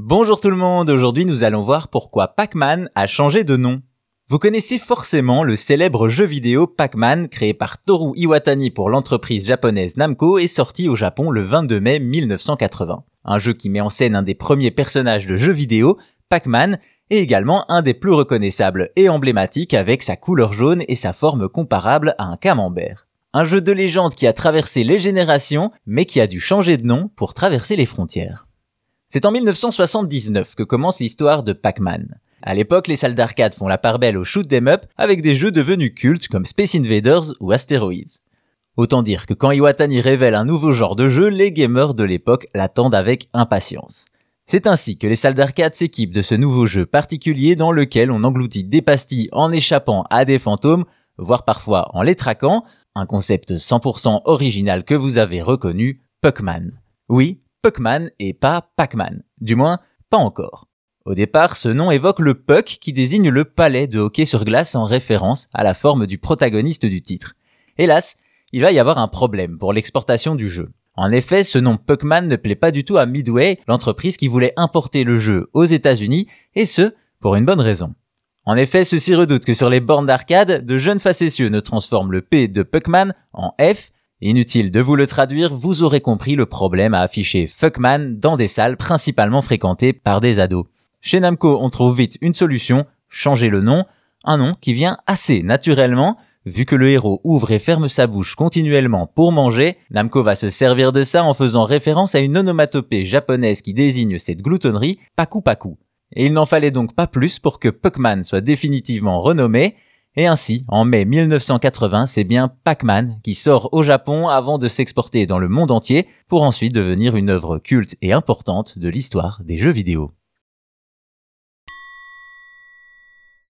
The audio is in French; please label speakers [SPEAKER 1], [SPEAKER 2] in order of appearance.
[SPEAKER 1] Bonjour tout le monde, aujourd'hui nous allons voir pourquoi Pac-Man a changé de nom. Vous connaissez forcément le célèbre jeu vidéo Pac-Man créé par Toru Iwatani pour l'entreprise japonaise Namco et sorti au Japon le 22 mai 1980. Un jeu qui met en scène un des premiers personnages de jeux vidéo, Pac-Man, et également un des plus reconnaissables et emblématiques avec sa couleur jaune et sa forme comparable à un camembert. Un jeu de légende qui a traversé les générations, mais qui a dû changer de nom pour traverser les frontières. C'est en 1979 que commence l'histoire de Pac-Man. À l'époque, les salles d'arcade font la part belle au shoot 'em up avec des jeux devenus cultes comme Space Invaders ou Asteroids. Autant dire que quand Iwatani révèle un nouveau genre de jeu, les gamers de l'époque l'attendent avec impatience. C'est ainsi que les salles d'arcade s'équipent de ce nouveau jeu particulier dans lequel on engloutit des pastilles en échappant à des fantômes, voire parfois en les traquant, un concept 100% original que vous avez reconnu, Puckman. Oui, Puckman et pas Pac-Man. Du moins, pas encore. Au départ, ce nom évoque le puck qui désigne le palais de hockey sur glace en référence à la forme du protagoniste du titre. Hélas, il va y avoir un problème pour l'exportation du jeu. En effet, ce nom Puckman ne plaît pas du tout à Midway, l'entreprise qui voulait importer le jeu aux États-Unis, et ce, pour une bonne raison. En effet, ceux-ci redoutent que sur les bornes d'arcade, de jeunes facétieux ne transforment le P de Puckman en F Inutile de vous le traduire, vous aurez compris le problème à afficher Fuckman dans des salles principalement fréquentées par des ados. Chez Namco, on trouve vite une solution, changer le nom, un nom qui vient assez naturellement, vu que le héros ouvre et ferme sa bouche continuellement pour manger, Namco va se servir de ça en faisant référence à une onomatopée japonaise qui désigne cette gloutonnerie, Paku Paku. Et il n'en fallait donc pas plus pour que Puckman soit définitivement renommé, et ainsi, en mai 1980, c'est bien Pac-Man qui sort au Japon avant de s'exporter dans le monde entier pour ensuite devenir une œuvre culte et importante de l'histoire des jeux vidéo.